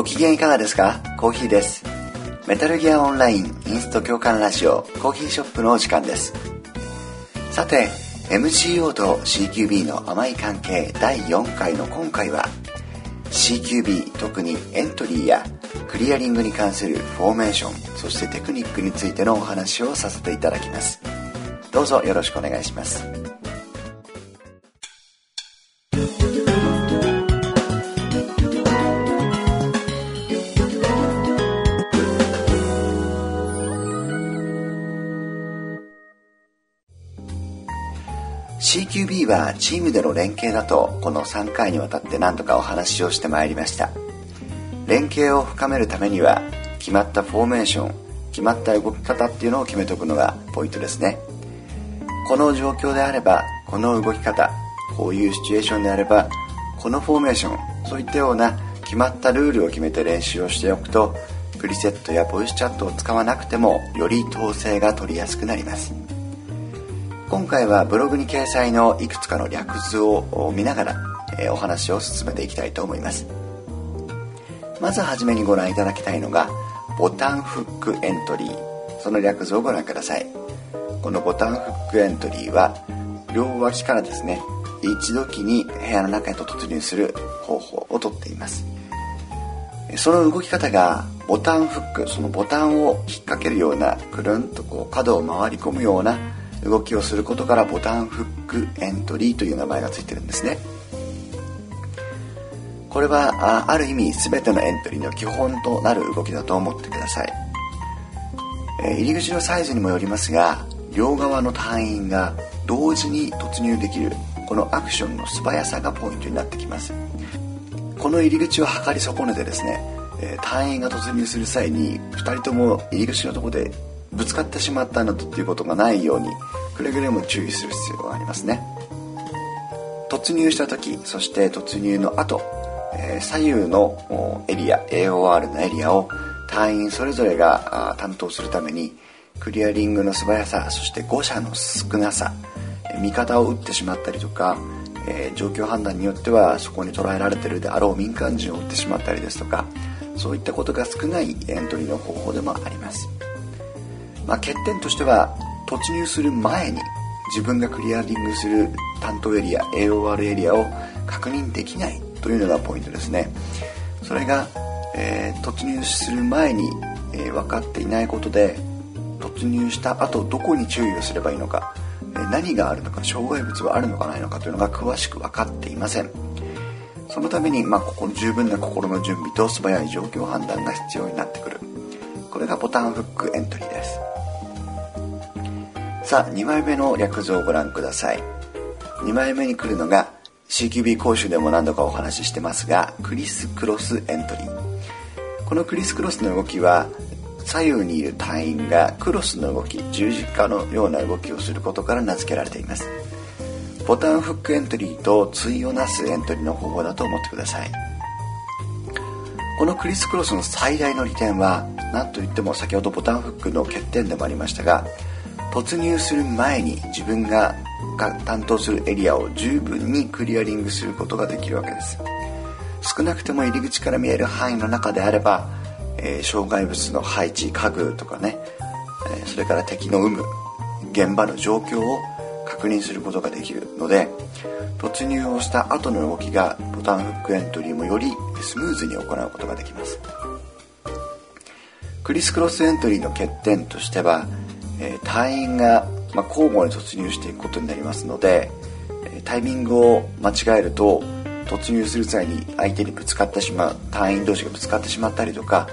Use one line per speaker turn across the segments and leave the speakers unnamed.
ご機嫌いかがですか？コーヒーです。メタルギアオンラインインスト共感ラジオコーヒーショップのお時間です。さて MGO と CQB の甘い関係第4回の今回は CQB 特にエントリーやクリアリングに関するフォーメーションそしてテクニックについてのお話をさせていただきます。どうぞよろしくお願いします。CQB はチームでの連携だとこの3回にわたって何度かお話をしてまいりました。連携を深めるためには決まったフォーメーション決まった動き方っていうのを決めておくのがポイントですね。この状況であればこの動き方こういうシチュエーションであればこのフォーメーションそういったような決まったルールを決めて練習をしておくとプリセットやボイスチャットを使わなくてもより統制が取りやすくなります。今回はブログに掲載のいくつかの略図を見ながら、えお話を進めていきたいと思います。まずはじめにご覧いただきたいのがボタンフックエントリー。その略図をご覧ください。このボタンフックエントリーは両脇からですね一度きに部屋の中へと突入する方法をとっています。その動き方がボタンフックそのボタンを引っ掛けるようなくるんとこう角を回り込むような動きをすることからボタンフックエントリーという名前がついてるんですね。これはある意味全てのエントリーの基本となる動きだと思ってください、え入り口のサイズにもよりますが両側の隊員が同時に突入できるこのアクションの素早さがポイントになってきます。この入り口を測り損ねてですね隊員が突入する際に2人とも入り口のとこでぶつかってしまったなどっていうことがないようにくれぐれも注意する必要がありますね。突入した時そして突入の後、え、左右のエリア AOR のエリアを隊員それぞれが担当するためにクリアリングの素早さそして誤射の少なさ味方を撃ってしまったりとか、え、状況判断によってはそこに捉えられてるであろう民間人を撃ってしまったりですとかそういったことが少ないエントリーの方法でもあります。まあ、欠点としては突入する前に自分がクリアリングする担当エリア AOR エリアを確認できないというのがポイントですね。それが、えー、突入する前に、えー、分かっていないことで突入した後どこに注意をすればいいのか、えー、何があるのか障害物はあるのかないのかというのが詳しく分かっていません。そのために、まあ、ここ十分な心の準備と素早い状況判断が必要になってくる。これがボタンフックエントリーです。さあ2枚目の略図をご覧ください。2枚目に来るのが CQB 講習でも何度かお話ししてますがクリスクロスエントリー。このクリスクロスの動きは左右にいる隊員がクロスの動き十字架のような動きをすることから名付けられています。ボタンフックエントリーと対をなすエントリーの方法だと思ってください。このクリスクロスの最大の利点は何といっても先ほどボタンフックの欠点でもありましたが突入する前に自分が担当するエリアを十分にクリアリングすることができるわけです少なくても入り口から見える範囲の中であれば、えー、障害物の配置家具とかね、えー、それから敵の有無現場の状況を確認することができるので突入をした後の動きがボタンフックエントリーもよりスムーズに行うことができます。クリスクロスエントリーの欠点としてはえ隊員が、ま交互に突入していくことになりますのでえタイミングを間違えると突入する際に相手にぶつかってしまう隊員同士がぶつかってしまったりとか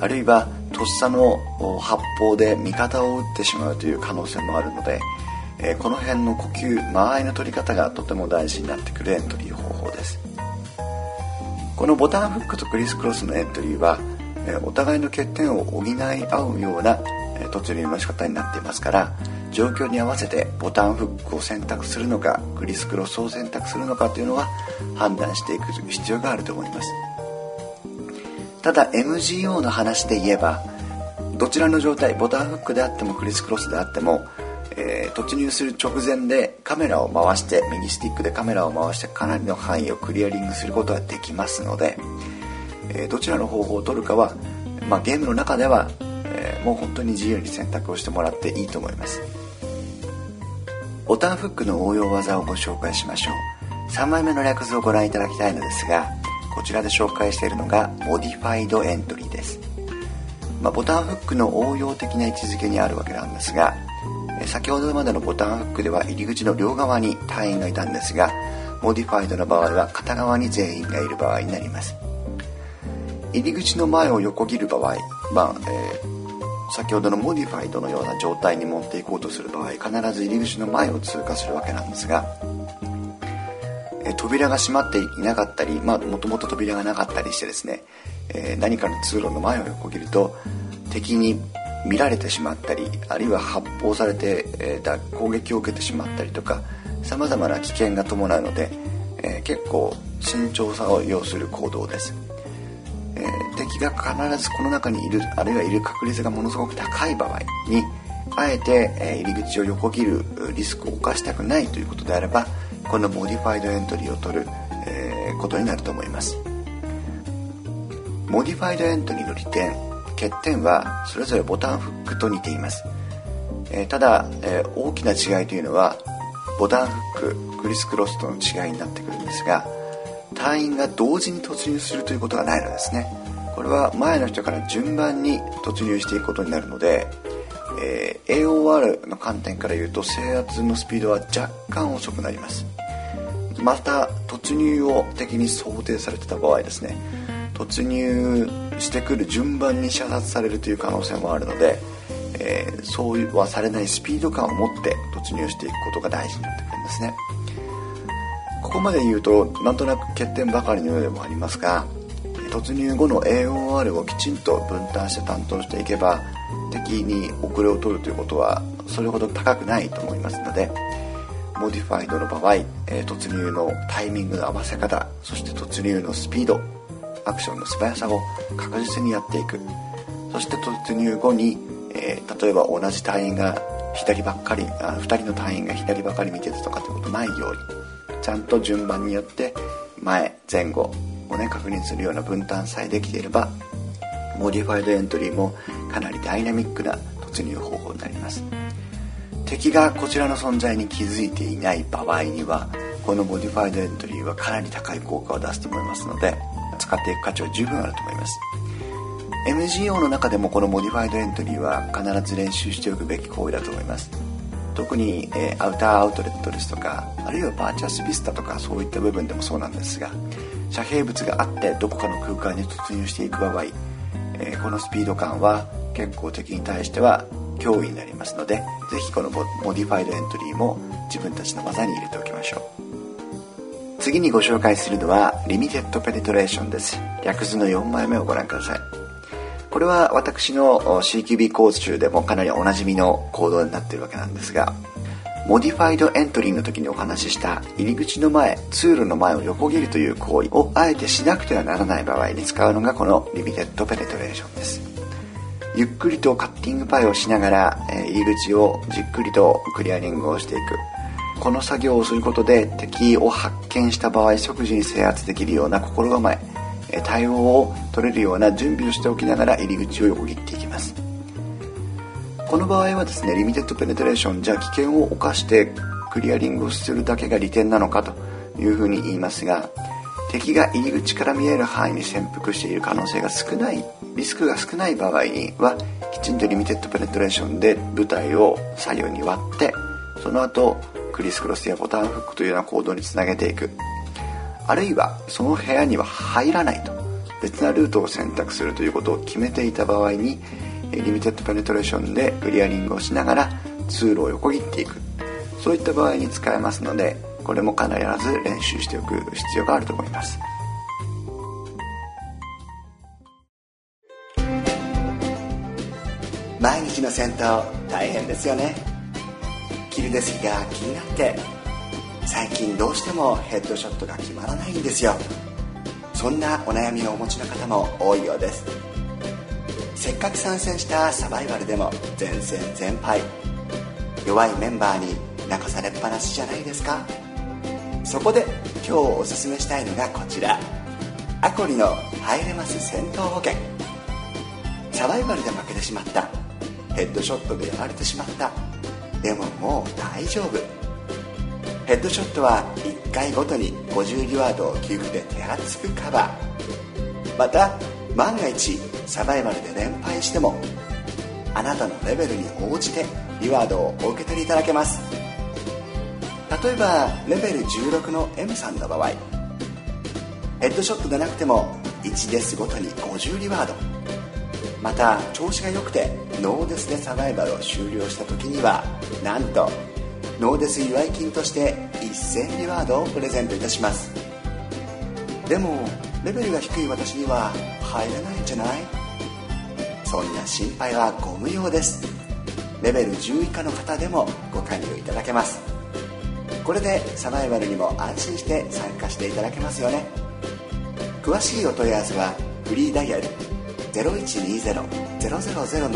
あるいはとっさの発砲で味方を撃ってしまうという可能性もあるので、えこの辺の呼吸間合いの取り方がとても大事になってくるエントリー方法です。このボタンフックとクリスクロスのエントリーはお互いの欠点を補い合うような突入の仕方になっていますから状況に合わせてボタンフックを選択するのかクリスクロスを選択するのかというのは判断していく必要があると思います。ただ MGO の話で言えばどちらの状態ボタンフックであってもクリスクロスであっても、えー、突入する直前でカメラを回して右スティックでカメラを回してかなりの範囲をクリアリングすることができますのでえどちらの方法を取るかは、まあ、ゲームの中では、もう本当に自由に選択をしてもらっていいと思います。ボタンフックの応用技をご紹介しましょう。3枚目の略図をご覧いただきたいのですがこちらで紹介しているのが modified entry です、まあ、 button hook の応用的な位置づけにあるわけなんですが先ほどまでの button hook では入り口の両側に隊員がいたんですが modified の場合は片側に全員がいる場合になります。入り口の前を横切る場合、まあえー、先ほどの modified のような状態に持っていこうとする場合必ず入り口の前を通過するわけなんですが、え、扉が閉まっていなかったりもともと扉がなかったりしてですね、え、何かの通路の前を横切ると敵に見られてしまったりあるいは発砲されて、えー、攻撃を受けてしまったりとかさまざまな危険が伴うので、え、結構慎重さを要する行動です。えー、敵が必ずこの中にいるあるいはいる確率がものすごく高い場合にあえて、え入り口を横切るリスクを冒したくないということであればこの modified entry を取る、えー、ことになると思います。 modified entry の利点欠点はそれぞれ button hook と似ています、えー、ただ、えー、大きな違いというのは button hook, criss-cross との違いになってくるんですが隊員が同時に突入するということがないのですね。これは前の人から順番に突入していくことになるので、えー、AOR の観点から言うと制圧のスピードは若干遅くなります。また突入を敵に想定されてた場合ですね突入してくる順番に射殺されるという可能性もあるので、えー、そうはされないスピード感を持って突入していくことが大事になってくるんですね。ここまで言うとなんとなく欠点ばかりのようでもありますが突入後の AOR をきちんと分担して担当していけば敵に遅れを取るということはそれほど高くないと思いますのでモディファイドの場合、え突入のタイミングの合わせ方そして突入のスピードアクションの素早さを確実にやっていく。そして突入後に、えー、例えば同じ隊員が左ばっかりあ2人の隊員が左ばかり見てるとかってことないようにちゃんと順番によって前前後をね確認するような分担さえできていればmodified entry もかなりダイナミックな突入方法になります。敵がこちらの存在に気づいていない場合にはこの modified entry はかなり高い効果を出すと思いますので使っていく価値は十分あると思います。MGO の中でもこの modified entry は必ず練習しておくべき行為だと思います。特に、えー、 Outer Outlet ですとかあるいは Virtuous Vista とかそういった部分でもそうなんですが遮蔽物があってどこかの空間に突入していく場合、えー、このスピード感は結構敵に対しては脅威になりますので是非この modified entry も自分たちの技に入れておきましょう。次にご紹介するのは limited penetration です。略図の4枚目をご覧ください。これは私の CQB 講習中でもかなりおなじみの行動になっているわけなんですが modified entry の時にお話しした入り口の前通路の前を横切るという行為をあえてしなくてはならない場合に使うのがこの limited penetration です。ゆっくりとカッティングパイをしながら入り口をじっくりとクリアリングをしていく。この作業をすることで敵を発見した場合即時に制圧できるような心構え対応を取れるような準備をしておきながら入り口を横切っていきます。この場合はですねリミテッドペネトレーションじゃあ危険を冒してクリアリングをするだけが利点なのかというふうに言いますが敵が入り口から見える範囲に潜伏している可能性が少ないリスクが少ない場合にはきちんとリミテッドペネトレーションで舞台を左右に割ってその後クリスクロスやボタンフックというような行動につなげていく。あるいはその部屋には入らないと別なルートを選択するということを決めていた場合にリミテッドペネトレーションでクリアリングをしながら通路を横切っていく。そういった場合に使えますのでこれも必ず練習しておく必要があると思います。毎日の戦闘大変ですよね。キルですが気になって最近どうしてもヘッドショットが決まらないんですよ。そんなお悩みをお持ちの方も多いようです。せっかく参戦したサバイバルでも全戦全敗。弱いメンバーに泣かされっぱなしじゃないですか。そこで今日おすすめしたいのがこちら。アコリの入れます戦闘保険。サバイバルで負けてしまった。ヘッドショットでやられてしまった。でももう大丈夫。ヘッドショットは1回ごとに50リワードを給付で手厚くカバー。また万が一サバイバルで連敗してもあなたのレベルに応じてリワードをお受け取りいただけます。例えばレベル16の M さんの場合ヘッドショットでなくても1デスごとに50リワード。また調子が良くてノーデスでサバイバルを終了した時にはなんとノーデス祝い金として1000リワードをプレゼントいたします。でもレベルが低い私には入れないんじゃない？そんな心配はご無用です。レベル10以下の方でもご加入いただけます。これでサバイバルにも安心して参加していただけますよね。詳しいお問い合わせはフリーダイヤル0120-000の0000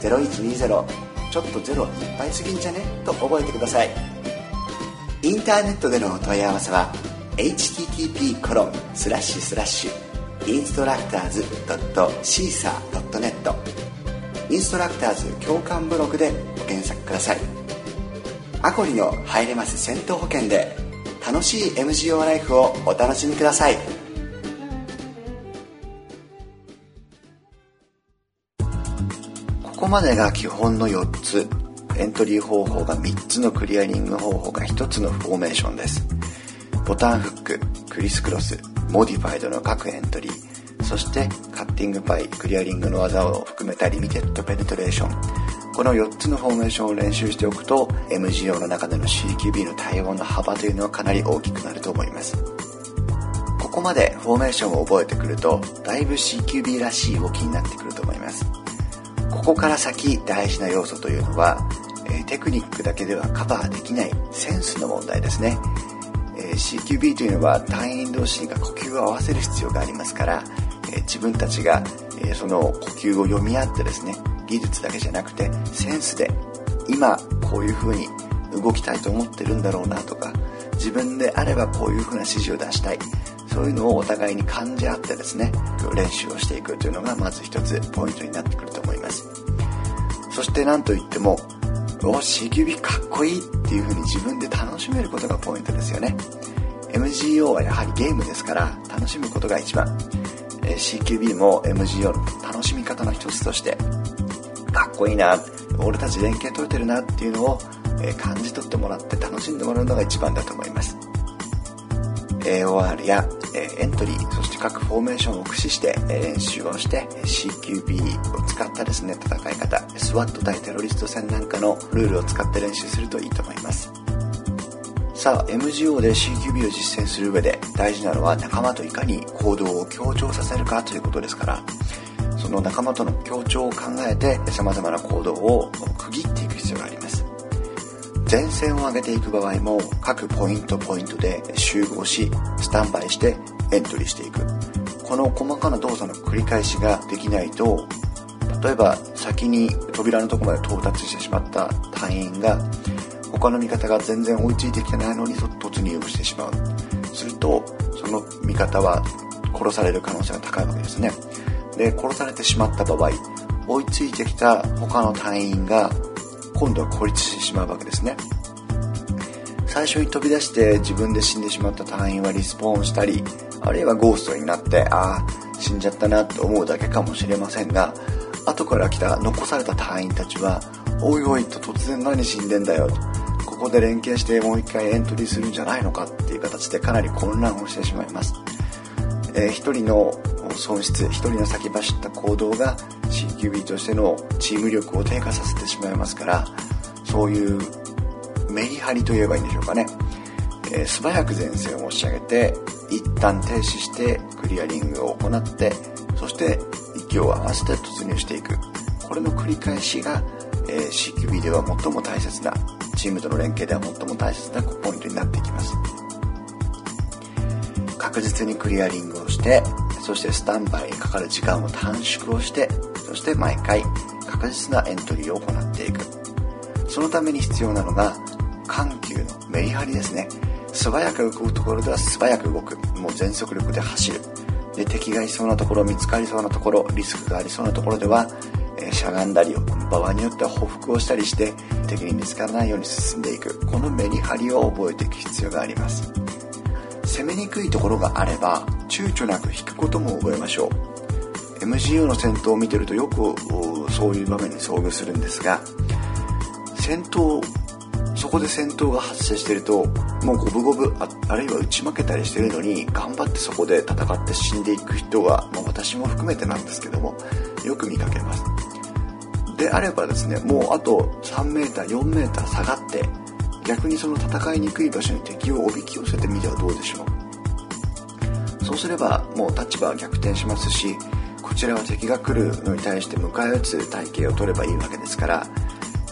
0120ちょっとゼロいっぱいすぎんじゃね？と覚えてください。インターネットでのお問い合わせは http コロンスラッシュスラッシュインストラクターズ .caesar.net インストラクターズ共感ブログでご検索ください。アコリの入れます戦闘保険で楽しい MGO ライフをお楽しみください。ここまでが基本の4つ。エントリー方法が3つのクリアリング方法が1つのフォーメーションです。ボタンフッククリスクロスモディファイドの各エントリーそしてカッティングパイクリアリングの技を含めたリミテッドペネトレーション。この4つのフォーメーションを練習しておくと MGO の中での CQB の対応の幅というのはかなり大きくなると思います。ここまでフォーメーションを覚えてくるとだいぶ CQB らしい動きになってくると思います。ここから先大事な要素というのは、えテクニックだけではカバーできないセンスの問題ですね、CQB というのは隊員同士が呼吸を合わせる必要がありますから、え自分たちが、えその呼吸を読み合ってですね技術だけじゃなくてセンスで今こういう風に動きたいと思ってるんだろうなとか自分であればこういう風な指示を出したいそういうのをお互いに感じ合ってですね練習をしていくというのがまず一つポイントになってくると思います。そして何といってもお CQB かっこいいっていう風に自分で楽しめることがポイントですよね。MGO はやはりゲームですから楽しむことが一番。CQB も MGO の楽しみ方の一つとしてかっこいいな俺たち連携取れてるなっていうのを感じ取ってもらって楽しんでもらうのが一番だと思います。AOR やエントリーそして各フォーメーションを駆使して練習をして CQB を使ったですね戦い方 SWAT 対テロリスト戦なんかのルールを使って練習するといいと思います。さあ MGO で CQB を実践する上で大事なのは仲間といかに行動を強調させるかということですから。その仲間との協調を考えて様々な行動を区切っていく必要があります。前線を上げていく場合も各ポイントポイントで集合しスタンバイしてエントリーしていく。この細かな動作の繰り返しができないと例えば先に扉のとこまで到達してしまった隊員が他の味方が全然追いついてきてないのに突入をしてしまう。するとその味方は殺される可能性が高いわけですね。で殺されてしまった場合追いついてきた他の隊員が今度は孤立してしまうわけですね。最初に飛び出して自分で死んでしまった隊員はリスポーンしたりあるいはゴーストになってああ死んじゃったなって思うだけかもしれませんが後から来た残された隊員たちはおいおいと突然何死んでんだよこで連携してもう一回エントリーするんじゃないのかっていう形でかなり混乱をしてしまいます、えー、人の損失一人の先走った行動が CQB としてのチーム力を低下させてしまいますからそういうメリハリといえばいいんでしょうかね、えー、素早く前線を押し上げて一旦停止してクリアリングを行ってそして息を合わせて突入していく。これの繰り返しが、えー、CQB では最も大切なチームとの連携では最も大切なポイントになってきます。確実にクリアリングをしてそしてスタンバイにかかる時間を短縮をしてそして毎回確実なエントリーを行っていく。そのために必要なのが緩急のメリハリですね。素早く動くところでは素早く動く。もう全速力で走る。で敵がいそうなところ見つかりそうなところリスクがありそうなところでは、え、しゃがんだり場合によっては報復をしたりして敵に見つからないように進んでいく。このメリハリを覚えていく必要があります。攻めにくいところがあれば躊躇なく引くことも覚えましょう。MGO の戦闘を見てるとよくそういう場面に遭遇するんですが戦闘そこで戦闘が発生してるともう五分五分あるいは打ち負けたりしてるのに頑張ってそこで戦って死んでいく人が、まあ、私も含めてなんですけどもよく見かけます。であればですねもうあと 3m4m 下がって逆にその戦いにくい場所に敵をおびき寄せてみてはどうでしょう。そうすればもう立場は逆転しますしこちらは敵が来るのに対して迎え撃つ体系を取ればいいわけですから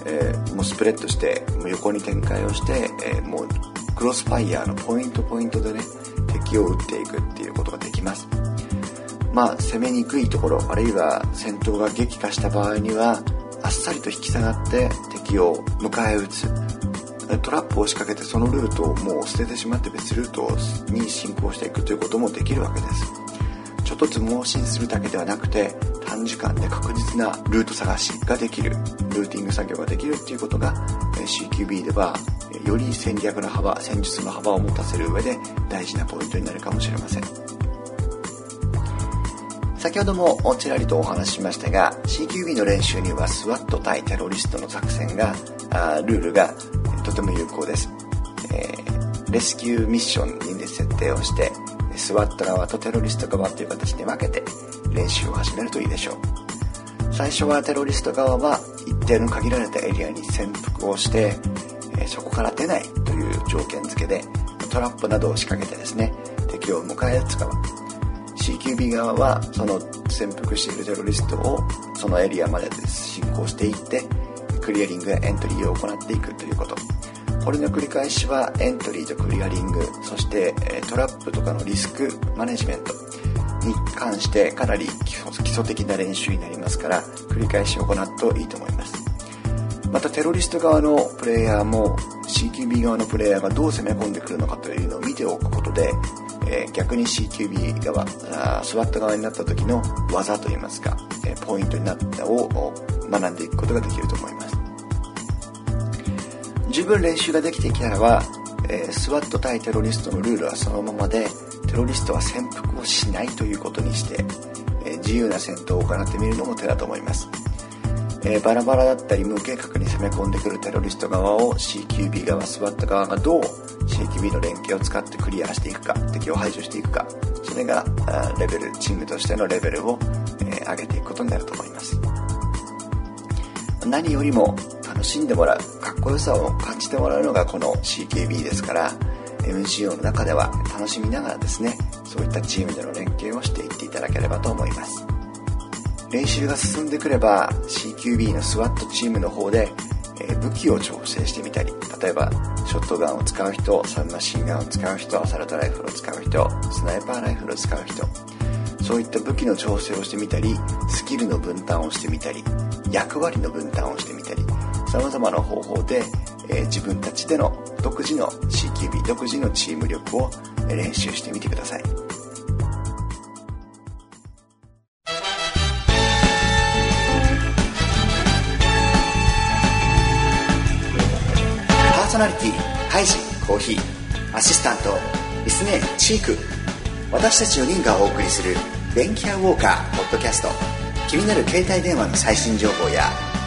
えー、もうスプレッドして横に展開をして、えー、もうクロスファイヤーのポイントポイントでね敵を撃っていくっていうことができます。まあ攻めにくいところあるいは戦闘が激化した場合にはあっさりと引き下がって敵を迎え撃つ。トラップを仕掛けてそのルートをもう捨ててしまって別ルートに進行していくということもできるわけです。ちょっとつ盲信するだけではなくて短時間で確実なルート探しができる。ルーティング作業ができるっていうことが CQB ではより戦略の幅戦術の幅を持たせる上で大事なポイントになるかもしれません。先ほどもちらりとお話ししましたが CQB の練習には SWAT 対テロリストの作戦があルールがとても有効です、えー、レスキューミッションに、ね、設定をして SWAT 側とテロリスト側という形で分けて練習を始めるといいでしょう。最初はテロリスト側は一定の限られたエリアに潜伏をして、えそこから出ないという条件付けでトラップなどを仕掛けてですね敵を迎え撃つ側。CQB 側はその潜伏しているテロリストをそのエリアまで進行していってクリアリングやエントリーを行っていくということ。これの繰り返しはエントリーとクリアリングそしてトラップとかのリスクマネジメントに関してかなり基礎的な練習になりますから繰り返し行うといいと思います。またテロリスト側のプレイヤーも CQB 側のプレイヤーがどう攻め込んでくるのかというのを見ておくことで、え、逆に CQB 側あスワット側になった時の技といいますか、え、ポイントになったを学んでいくことができると思います。十分練習ができてきたらば、えー、スワット対テロリストのルールはそのままでテロリストは潜伏をしないということにして、え、自由な戦闘を行ってみるのも手だと思います、え、バラバラだったり無計画に攻め込んでくるテロリスト側を CQB 側スワット側がどう CQB の連携を使ってクリアしていくか敵を排除していくかそれがレベルチームとしてのレベルを、え上げていくことになると思います。何よりも楽しんでもらうかっこよさを感じてもらうのがこの CKB ですから MGO の中では楽しみながらですねそういったチームでの連携をしていっていただければと思います。練習が進んでくれば CQB の SWAT チームの方で、え武器を調整してみたり例えばショットガンを使う人サブマシンガンを使う人アサルトライフルを使う人スナイパーライフルを使う人。そういった武器の調整をしてみたりスキルの分担をしてみたり役割の分担をしてみたりさまざまな方法で、えー、自分たちでの独自の CQB 独自のチーム力を練習してみてください。ソナリティハイジコーヒーアシスタントリスネーチーク私たち4人がお送りする電気屋ウォーカーポッドキャスト気になる携帯電話の最新情報や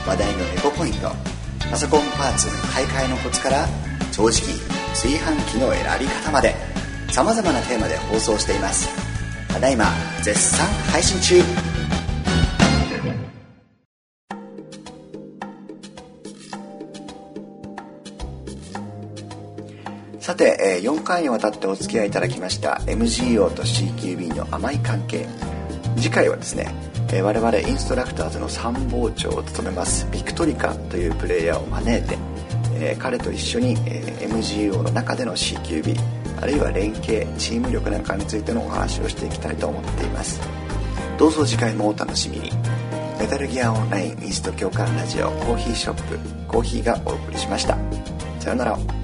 話題のエコポイントパソコンパーツ買い替えのコツから掃除機炊飯器の選び方までさまざまなテーマで放送しています。ただいま絶賛配信中。さてえ4回にわたってお付き合いいただきました MGO と CQB の甘い関係。次回はですねえ我々インストラクターズの参謀長を務めますビクトリカというプレイヤーを招いて、え彼と一緒に、え MGO の中での CQB あるいは連携チーム力なんかについてのお話をしていきたいと思っています。どうぞ次回もお楽しみに。メタルギアオンラインインスト共感ラジオコーヒーショップコーヒーがお送りしました。さよなら。